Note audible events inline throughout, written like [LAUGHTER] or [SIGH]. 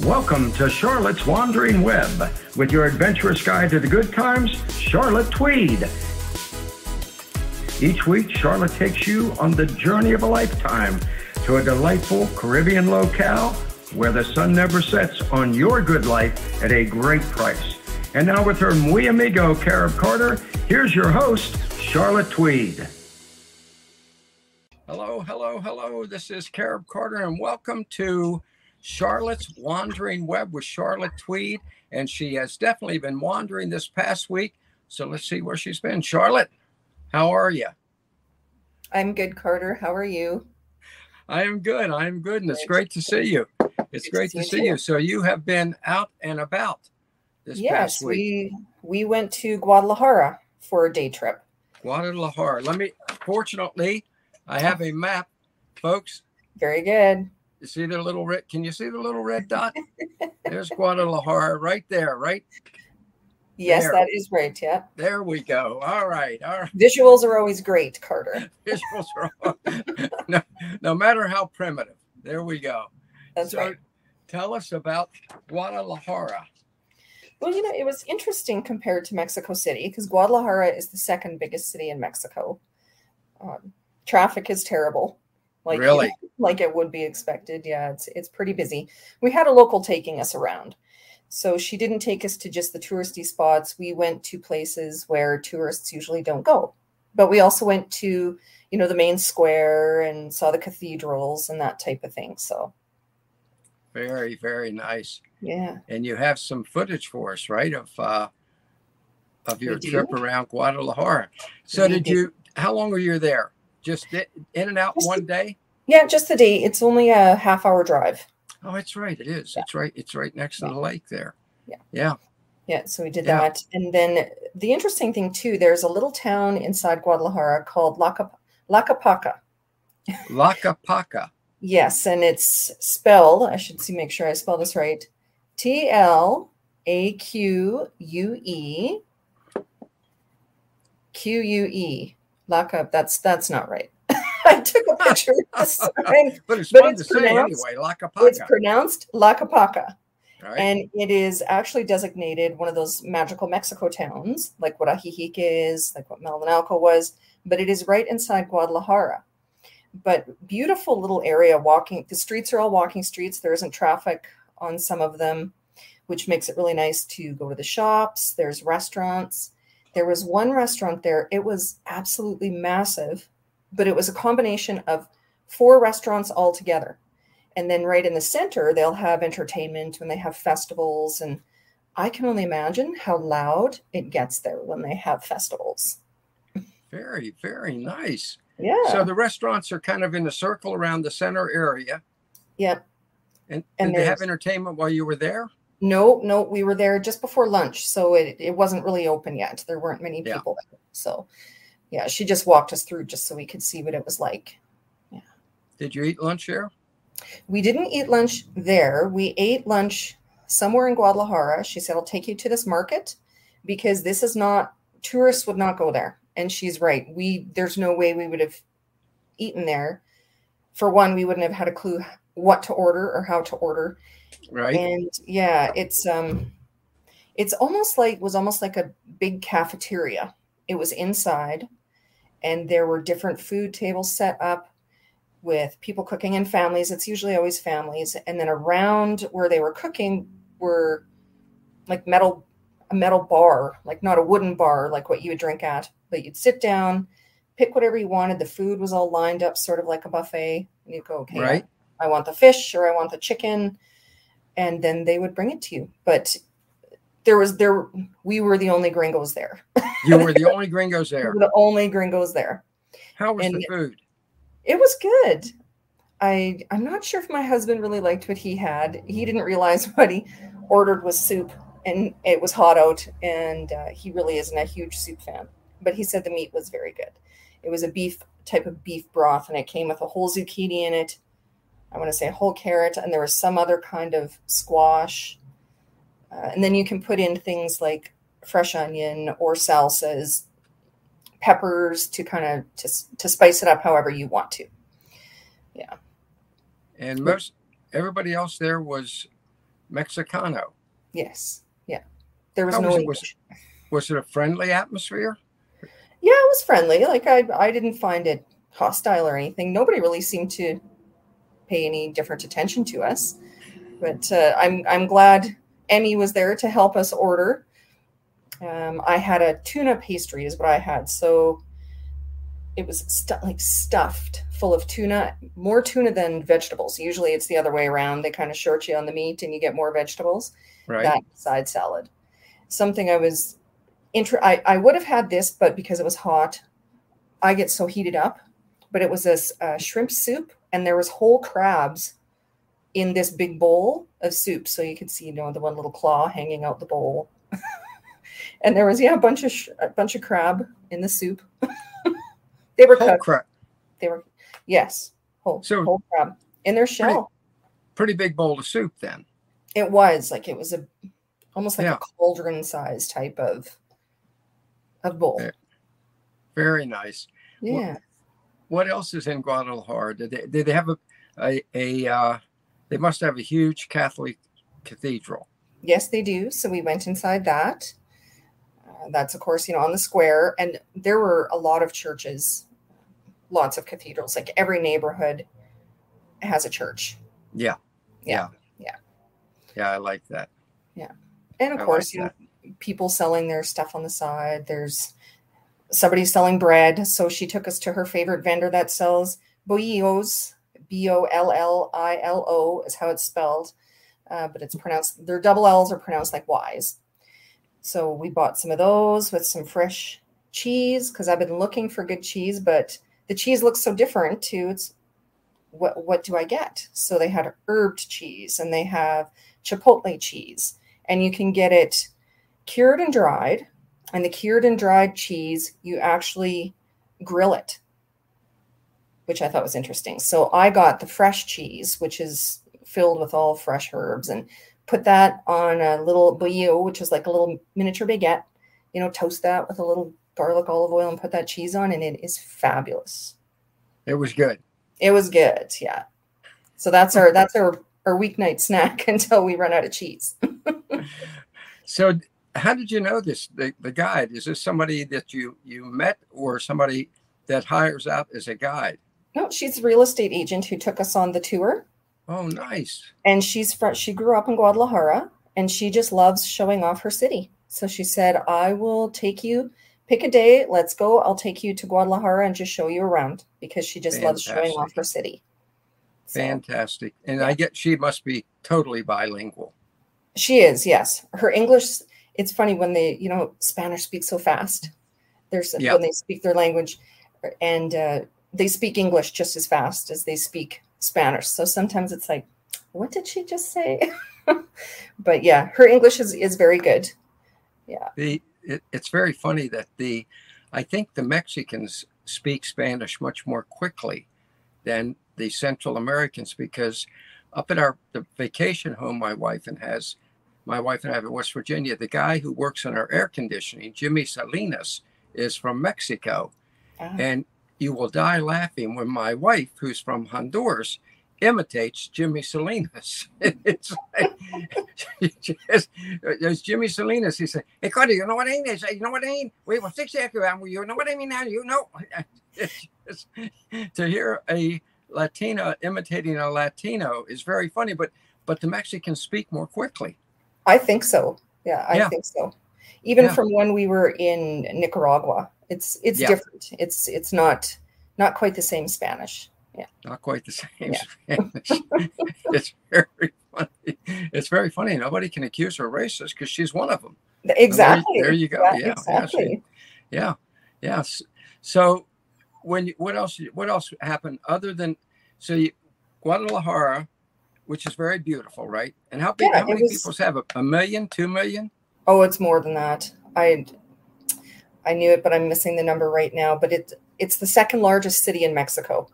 Welcome to Charlotte's Wandering Web with your adventurous guide to the good times, Charlotte Tweed. Each week, Charlotte takes you on the journey of a lifetime to a delightful Caribbean locale where the sun never sets on your good life at a great price. And now, with her muy amigo, Carib Carter, here's your host, Charlotte Tweed. Hello, hello, hello. This is Carib Carter, and welcome to Charlotte's Wandering Web with Charlotte Tweed. And she has definitely been wandering this past week. So let's see where she's been. Charlotte, how are you? I'm good, Carter. How are you? I am good. I am good. And it's great to see you. It's great to see you. So you have been out and about this yes, past week. we we went to Guadalajara for a day trip. Guadalajara. Let me fortunately I have a map, folks. Very good. You see the little red can you see the little red dot? There's Guadalajara right there, right? Yes, There. that is right. Yeah. There we go. All right. All right. Visuals are always great, Carter. [LAUGHS] Visuals are all- [LAUGHS] no, no matter how primitive. There we go. That's so right. tell us about Guadalajara. Well, you know, it was interesting compared to Mexico City because Guadalajara is the second biggest city in Mexico. Um, traffic is terrible. Like Really? [LAUGHS] like it would be expected. Yeah, it's it's pretty busy. We had a local taking us around. So she didn't take us to just the touristy spots. We went to places where tourists usually don't go. But we also went to, you know, the main square and saw the cathedrals and that type of thing. So, Very, very nice. yeah. And you have some footage for us, right? Of uh of your trip around Guadalajara. So We did do. you how long were you there? Just in and out Just one day? Yeah, just the day. It's only a half hour drive. Oh, that's right. It is. Yeah. It's right. It's right next to Yeah. the lake there. Yeah. Yeah. Yeah, so we did Yeah. that. And then the interesting thing too, there's a little town inside Guadalajara called Laca Lacapaca. [LAUGHS] Lacapaca. Yes, and it's spelled, I should see make sure I spell this right. T L A Q U E Q U E. Laca that's that's not right. [LAUGHS] I took a picture of the [LAUGHS] sign. But it's But it's pronounced- anyway. It's Lacapaca. pronounced Lacapaca. Right? And it is actually designated one of those magical Mexico towns, like what Ajijic is, like what Malinalco was, but it is right inside Guadalajara. But beautiful little area walking. The streets are all walking streets. There isn't traffic on some of them, which makes it really nice to go to the shops. There's restaurants. There was one restaurant there. It was absolutely massive, but it was a combination of four restaurants all together and then right in the center they'll have entertainment when they have festivals and i can only imagine how loud it gets there when they have festivals very, very nice. yeah So the restaurants are kind of in a circle around the center area. yeah And, And did they have entertainment while you were there? No no we were there just before lunch so it, it wasn't really open yet. There weren't many Yeah. people there so yeah she just walked us through just so we could see what it was like. Yeah. Did you eat lunch there? we didn't eat lunch there. We ate lunch somewhere in guadalajara. She said i'll take you to this market because this is not tourists would not go there. And she's right. We there's no way we would have eaten there. For one we wouldn't have had a clue what to order or how to order Right. and yeah it's um it's almost like was almost like a big cafeteria. It was inside and there were different food tables set up with people cooking in families. It's usually always families. And then around where they were cooking were like metal a metal bar like not a wooden bar like what you would drink at but you'd sit down pick whatever you wanted. The food was all lined up sort of like a buffet. And you'd go okay Right. I want the fish or I want the chicken, and then they would bring it to you. But there was there we were the only gringos there. You were the only gringos [LAUGHS] We there. were the only gringos there. How was And- the food? It was good. I I'm not sure if my husband really liked what he had. He didn't realize [LAUGHS] what he ordered was soup, and it was hot out, and uh, he really isn't a huge soup fan. But he said the meat was very good. It was a beef type of beef broth, and it came with a whole zucchini in it. I want to say a whole carrot, and there was some other kind of squash. Uh, and then you can put in things like fresh onion or salsas, peppers to kind of to, to spice it up however you want to. Yeah. And most everybody else there was Mexicano. Yes. Yeah. There was How no was it? English. Was it a friendly atmosphere? Yeah, it was friendly. Like I I didn't find it hostile or anything. Nobody really seemed to pay any different attention to us. But uh, I'm I'm glad Emmy was there to help us order. Um, I had a tuna pastry is what I had. So it was stu- like stuffed full of tuna, more tuna than vegetables. Usually it's the other way around. They kind of short you on the meat and you get more vegetables. Right. That side salad. Something I was inter- I, I would have had this, but because it was hot, I get so heated up. But it was this uh, shrimp soup, and there was whole crabs in this big bowl of soup. So you could see, you know, the one little claw hanging out the bowl. [LAUGHS] and there was yeah a bunch of sh- a bunch of crab in the soup. [LAUGHS] they were Whole cooked. crab. They were yes, whole So- whole crab in their shell. Pretty big bowl of soup then. It was like it was a almost like Yeah. a cauldron size type of of bowl. Very nice. Yeah. What else is in Guadalajara? Did they, did they have a, a, a uh, they must have a huge Catholic cathedral. Yes, they do. So we went inside that. Uh, that's of course, you know, on the square, and there were a lot of churches, lots of cathedrals. Like every neighborhood has a church. Yeah. Yeah. Yeah, Yeah, I like that. Yeah. And of I course, like you know, people selling their stuff on the side. There's somebody selling bread. So she took us to her favorite vendor that sells bolillos. B O L L I L O is how it's spelled, uh, but it's pronounced. Their double L's are pronounced like Y's. So we bought some of those with some fresh cheese because I've been looking for good cheese, but the cheese looks so different too. It's what what do I get? So they had herbed cheese and they have chipotle cheese and you can get it cured and dried. And the cured and dried cheese, you actually grill it, which I thought was interesting. So I got the fresh cheese, which is filled with all fresh herbs, and put that on a little bolillo, which is like a little miniature baguette. You know, toast that with a little garlic olive oil and put that cheese on, and it is fabulous. It was good. It was good, yeah. So that's our that's our our weeknight [LAUGHS] snack until we run out of cheese. [LAUGHS] So, how did you know this? The, the guide is this somebody that you you met or somebody that hires out as a guide? No, she's a real estate agent who took us on the tour, Oh, nice. and she's from she grew up in Guadalajara, and she just loves showing off her city. So she said, "I will take you. Pick a day. Let's go. I'll take you to Guadalajara and just show you around because she just loves showing off her city." So Fantastic. And I get she must be totally bilingual. she is, yes. Her English. It's funny when they, you know, Spanish speaks so fast. There's Yeah. when they speak their language, and uh, they speak English just as fast as they speak Spanish. So sometimes it's like, what did she just say? [LAUGHS] but yeah, her English is, is very good. Yeah. The it, it's very funny that the I think the Mexicans speak Spanish much more quickly than the Central Americans because up at our the vacation home my wife and has my wife and I have in West Virginia, the guy who works on our air conditioning, Jimmy Salinas, is from Mexico. Ah, And you will die laughing when my wife, who's from Honduras, imitates Jimmy Salinas. [LAUGHS] it's like, just, there's Jimmy Salinas. He said, Hey, Cuddy, you know what I mean? Say, You know what I mean? We six years ago. You know what I mean now? You know. [LAUGHS] Just, to hear a Latina imitating a Latino is very funny, but but the Mexicans speak more quickly. I think so. Yeah, I Yeah. think so. Even Yeah. from when we were in Nicaragua, it's it's Yeah. different. It's it's not not quite the same Spanish. Yeah. Not quite the same Spanish. [LAUGHS] it's very funny. It's very funny. Nobody can accuse her racist because she's one of them. Exactly. there you go. Yeah, Yeah, yeah, exactly. Yeah, yes. So, when you, what else? What else happened other than so you, Guadalajara, which is very beautiful, right? And how big? Yeah, how many was- people have a, a million, two million? Oh, it's more than that. I I knew it, but I'm missing the number right now. But it it's the second largest city in Mexico.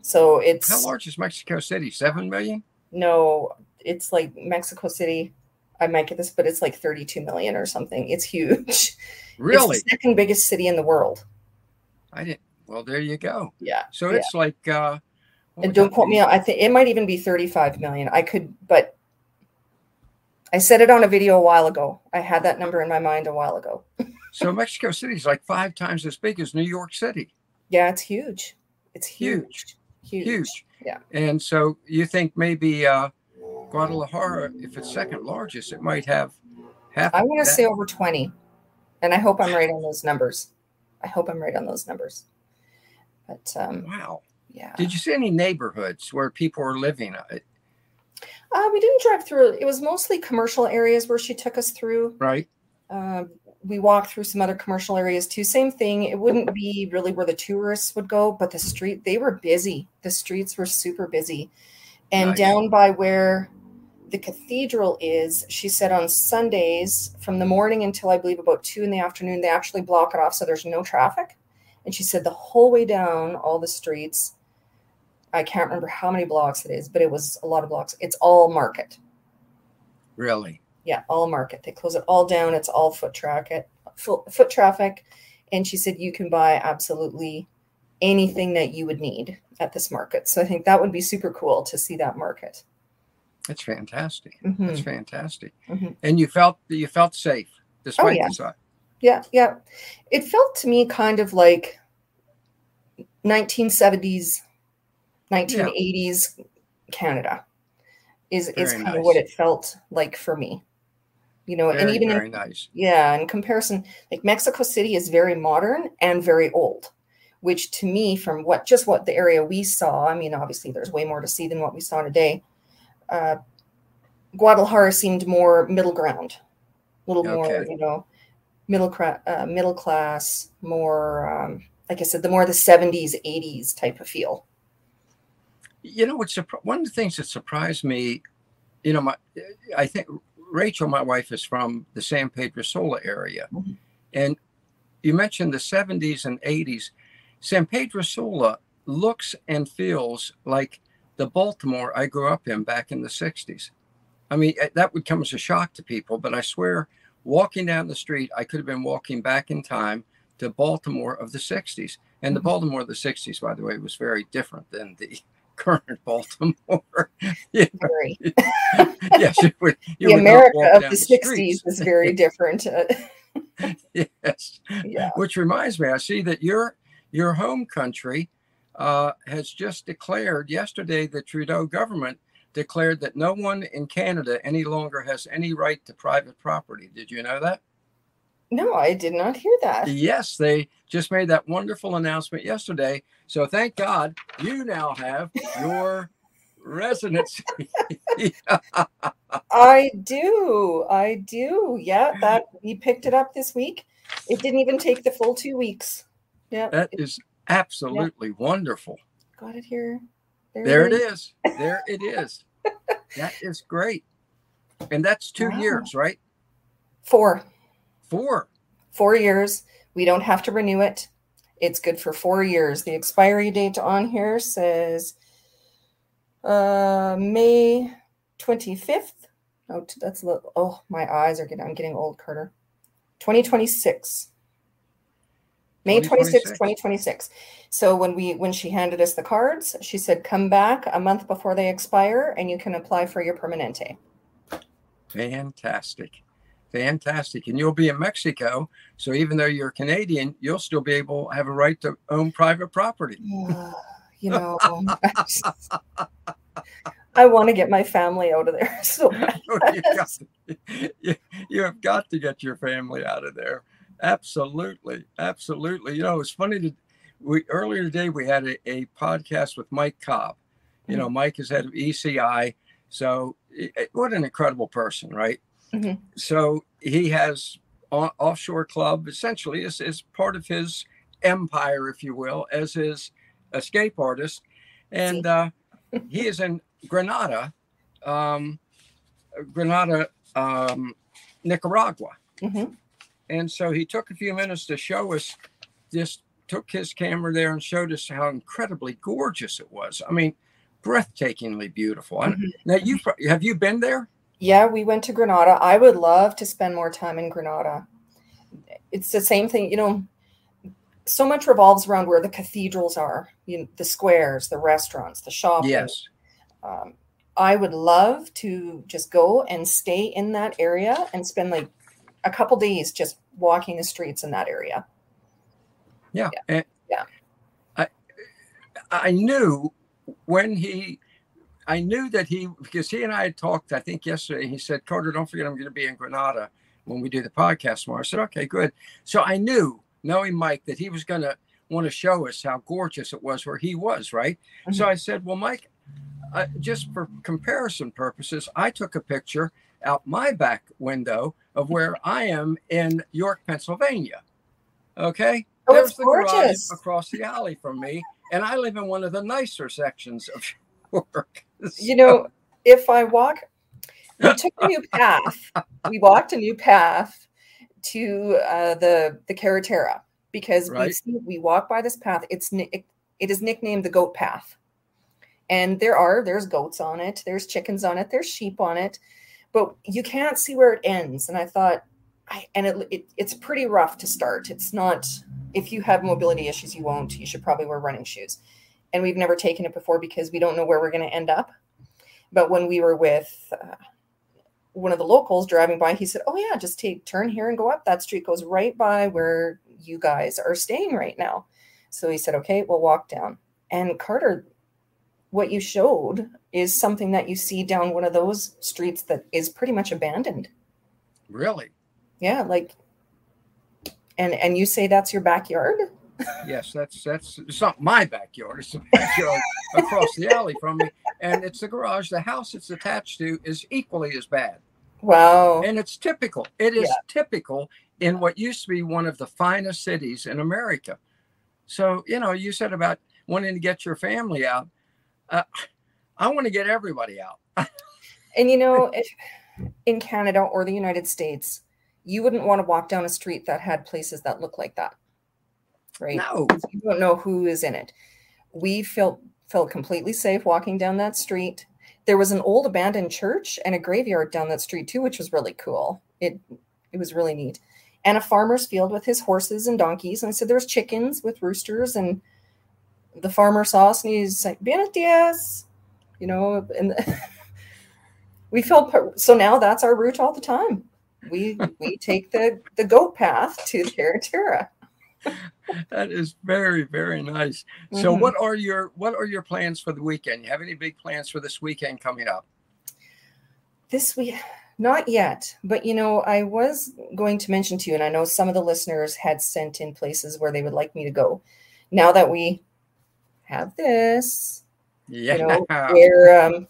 So it's How large is Mexico City? Seven million? no, it's like Mexico City. I might get this, but it's like 32 million or something. It's huge. Really? It's the second biggest city in the world. I didn't. Well, there you go. Yeah. So Yeah. it's like. uh And don't that quote me. on- I think it might even be 35 million. I could, but I said it on a video a while ago. I had that number in my mind a while ago. [LAUGHS] so Mexico City is like five times as big as New York City. Yeah, it's huge. It's huge. Huge. Huge. Huge. Yeah. And so you think maybe uh, Guadalajara, if it's second largest, it might have half. I want to say over 20. And I hope I'm right on those numbers. I hope I'm right on those numbers. But um, Wow. Yeah. Did you see any neighborhoods where people were living? Uh, Uh, we didn't drive through. It was mostly commercial areas where she took us through. Right. Uh, we walked through some other commercial areas too. Same thing. It wouldn't be really where the tourists would go, but the street they were busy. The streets were super busy, and Nice. down by where the cathedral is, she said on Sundays from the morning until I believe about two in the afternoon, they actually block it off so there's no traffic. And she said the whole way down all the streets, I can't remember how many blocks it is, but it was a lot of blocks. It's all market. Really? Yeah, all market. They close it all down. It's all foot traffic. Foot, foot traffic. And she said you can buy absolutely anything that you would need at this market. So I think that would be super cool to see that market. That's fantastic. Mhm. That's fantastic. Mhm. And you felt you felt safe despite yeah. the size. Yeah, yeah. It felt to me kind of like 1970s, 1980s Canada is is Very kind of what it felt like for me. You know, and Very, even in nice. Yeah, in comparison, like Mexico City is very modern and very old, which to me, from what just what the area we saw, I mean, obviously there's way more to see than what we saw today. Uh, Guadalajara seemed more middle ground, a little more, you know, middle cra- uh, middle class, more um, like I said, the more the 70s, 80s type of feel. You know, what's one of the things that surprised me, you know, my I think Rachel, my wife, is from the San Pedro Sula area. Mhm. And you mentioned the 70s and 80s. San Pedro Sula looks and feels like the Baltimore I grew up in back in the 60s. I mean, eh, that would come as a shock to people, but I swear, walking down the street, I could have been walking back in time to Baltimore of the 60s. And the Mhm. Baltimore of the 60s, by the way, was very different than the current Baltimore. [LAUGHS] yeah, Very. yes, you would, you the America of the streets. 60s is [LAUGHS] very different. [LAUGHS] Yes. yeah. Which reminds me, I see that your your home country uh, has just declared yesterday the Trudeau government declared that no one in Canada any longer has any right to private property. Did you know that? No, I did not hear that. Yes, they just made that wonderful announcement yesterday. So thank God you now have your residency. [LAUGHS] I do. I do. Yeah, that we picked it up this week. It didn't even take the full two weeks. Yeah, that is absolutely wonderful. got it here. There it is. There it is. That is great. And that's two Wow. years, right? Four. Four. Four years. We don't have to renew it. It's good for four years. The expiry date on here says uh May 25th. Oh, that's a little, oh, my eyes are getting, I'm getting old, Carter. 2026. May 26, 2026. 2026. So when we when she handed us the cards, she said, "Come back a month before they expire, and you can apply for your permanente." Fantastic. Fantastic. And you'll be in Mexico. So even though you're Canadian, you'll still be able to have a right to own private property. Yeah, you know, um, [LAUGHS] I, just- I want to get my family out of there. [LAUGHS] So bad. [LAUGHS] Oh, you, got to- you, you have got to get your family out of there. Absolutely. Absolutely. You know, it's funny that we earlier today we had a, a podcast with Mike Cobb. You mm. know, Mike is head of ECI. So i- i- what an incredible person, right? Mhm. So he has o- offshore club essentially is, is part of his empire, if you will, as his escape artist. And uh, he is in Granada, um, Granada, um, Nicaragua. Mhm. And so he took a few minutes to show us, just took his camera there and showed us how incredibly gorgeous it was. I mean, breathtakingly beautiful. Mhm. Now, you have you been there? Yeah, we went to Granada. I would love to spend more time in Granada. It's the same thing, you know. So much revolves around where the cathedrals are, you know, the squares, the restaurants, the shopping. Yes. Um, I would love to just go and stay in that area and spend like a couple days just walking the streets in that area. Yeah. Yeah. Yeah. I I knew when he I knew that he because he and I had talked, I think yesterday, he said, Carter, don't forget I'm going to be in Granada when we do the podcast tomorrow. I said, Okay, good. So I knew, knowing Mike, that he was gonna want to show us how gorgeous it was where he was, right? So I said, Well, Mike, uh, just for comparison purposes, I took a picture out my back window of where I am in York, Pennsylvania. Okay. Oh, There's it's the gorgeous. across the alley from me, and I live in one of the nicer sections of York. [LAUGHS] You know, if I walk, we took a new [LAUGHS] path. We walked a new path to uh, the the Carretera because we see, we walk by this path. It's it, it is nicknamed the goat path, and there are there's goats on it, there's chickens on it, there's sheep on it, but you can't see where it ends. And I thought, I, and it, it it's pretty rough to start. It's not if you have mobility issues, you won't. You should probably wear running shoes. And we've never taken it before because we don't know where we're going to end up. But when we were with uh, one of the locals driving by, he said, "Oh yeah, just take turn here and go up. That street goes right by where you guys are staying right now." So he said, "Okay, we'll walk down." And Carter, what you showed is something that you see down one of those streets that is pretty much abandoned. Really? Yeah, like, and and you say that's your backyard? Yes, that's that's it's not my backyard. It's the backyard across the alley from me, and it's the garage. The house it's attached to is equally as bad, Wow. and it's typical. It is Yeah. typical in what used to be one of the finest cities in America. So you know, you said about wanting to get your family out. Uh, I want to get everybody out. And you know, [LAUGHS] if in Canada or the United States, you wouldn't want to walk down a street that had places that look like that. Right? No, You don't know who is in it. We felt felt completely safe walking down that street. There was an old abandoned church and a graveyard down that street too, which was really cool. It it was really neat. And a farmer's field with his horses and donkeys. And I said there's chickens with roosters and the farmer saw us and he's like, Buenos dias, you know, and [LAUGHS] we felt so now that's our route all the time. We we take the the goat path to the Carretera. [LAUGHS] that is very very nice. So, Mhm. what are your what are your plans for the weekend? You have any big plans for this weekend coming up? This week, not yet, but you know, I was going to mention to you, and I know some of the listeners had sent in places where they would like me to go. Now that we have this, Yeah, you know, [LAUGHS] we're um,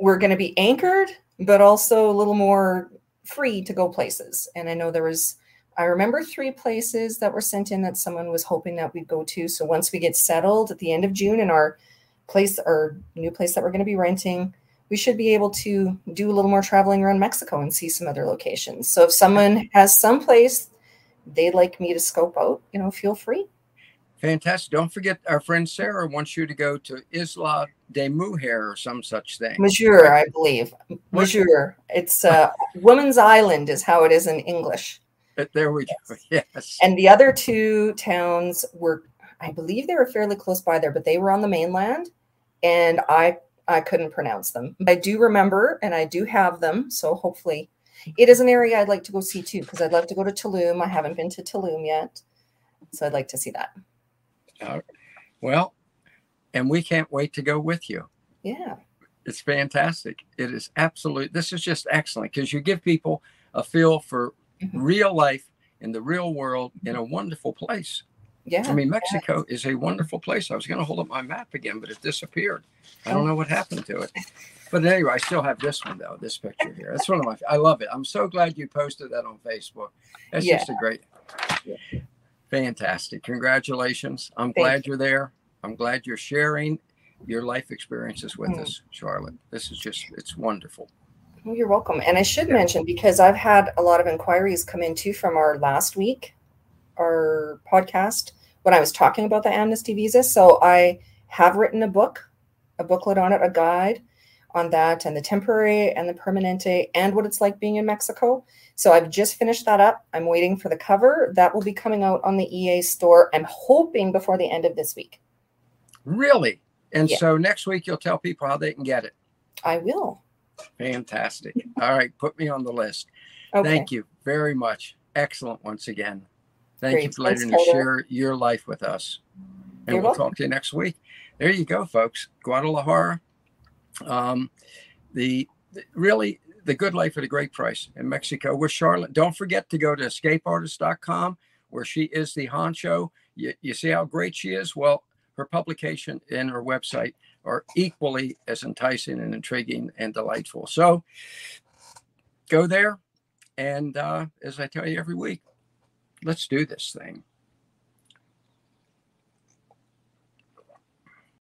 we're going to be anchored, but also a little more free to go places. And I know there was, I remember three places that were sent in that someone was hoping that we'd go to. So once we get settled at the end of June in our place, our new place that we're going to be renting, we should be able to do a little more traveling around Mexico and see some other locations. So if someone has some place they'd like me to scope out, you know, feel free. Fantastic. Don't forget our friend Sarah wants you to go to Isla de Mujer or some such thing. Monsieur, I believe. Monsieur. It's uh, Woman's Island, is how it is in English. But there we go. Yes. And the other two towns were, I believe they were fairly close by there, but they were on the mainland, and I I couldn't pronounce them. I do remember, and I do have them. So hopefully, it is an area I'd like to go see too, because I'd love to go to Tulum. I haven't been to Tulum yet, so I'd like to see that. well, and we can't wait to go with you. Yeah. It's fantastic. It is absolute. This is just excellent because you give people a feel for Mhm. real life in the real world in a wonderful place. Yeah. I mean, Mexico is a wonderful place. I was going to hold up my map again, but it disappeared. I don't know what happened to it. But anyway, I still have this one though. This picture here. That's one of my. I love it. I'm so glad you posted that on Facebook. That's Yeah. just a great, fantastic. Congratulations. I'm Thank glad you're there. I'm glad you're sharing your life experiences with Mm. us, Charlotte. This is just. It's wonderful. Well, you're welcome. And I should mention because I've had a lot of inquiries come in too from our last week, our podcast, when I was talking about the amnesty visa. So I have written a book, a booklet on it, a guide on that, and the temporary and the permanente, and what it's like being in Mexico. So I've just finished that up. I'm waiting for the cover. That will be coming out on the EA store. I'm hoping before the end of this week. Really. And Yeah. so next week you'll tell people how they can get it. I will. Fantastic. All right, put me on the list. Okay. Thank you very much. Excellent once again. Thank you for letting us share your life with us. And You're we'll welcome. talk to you next week. There you go, folks. Guadalajara. Um, the, the- really the good life at a great price in Mexico. We're Charlotte. Don't forget to go to escapeartist.com where she is the honcho. You, you see how great she is? Well, her publication and her website are equally as enticing and intriguing and delightful. So go there. And uh, as I tell you every week, let's do this thing.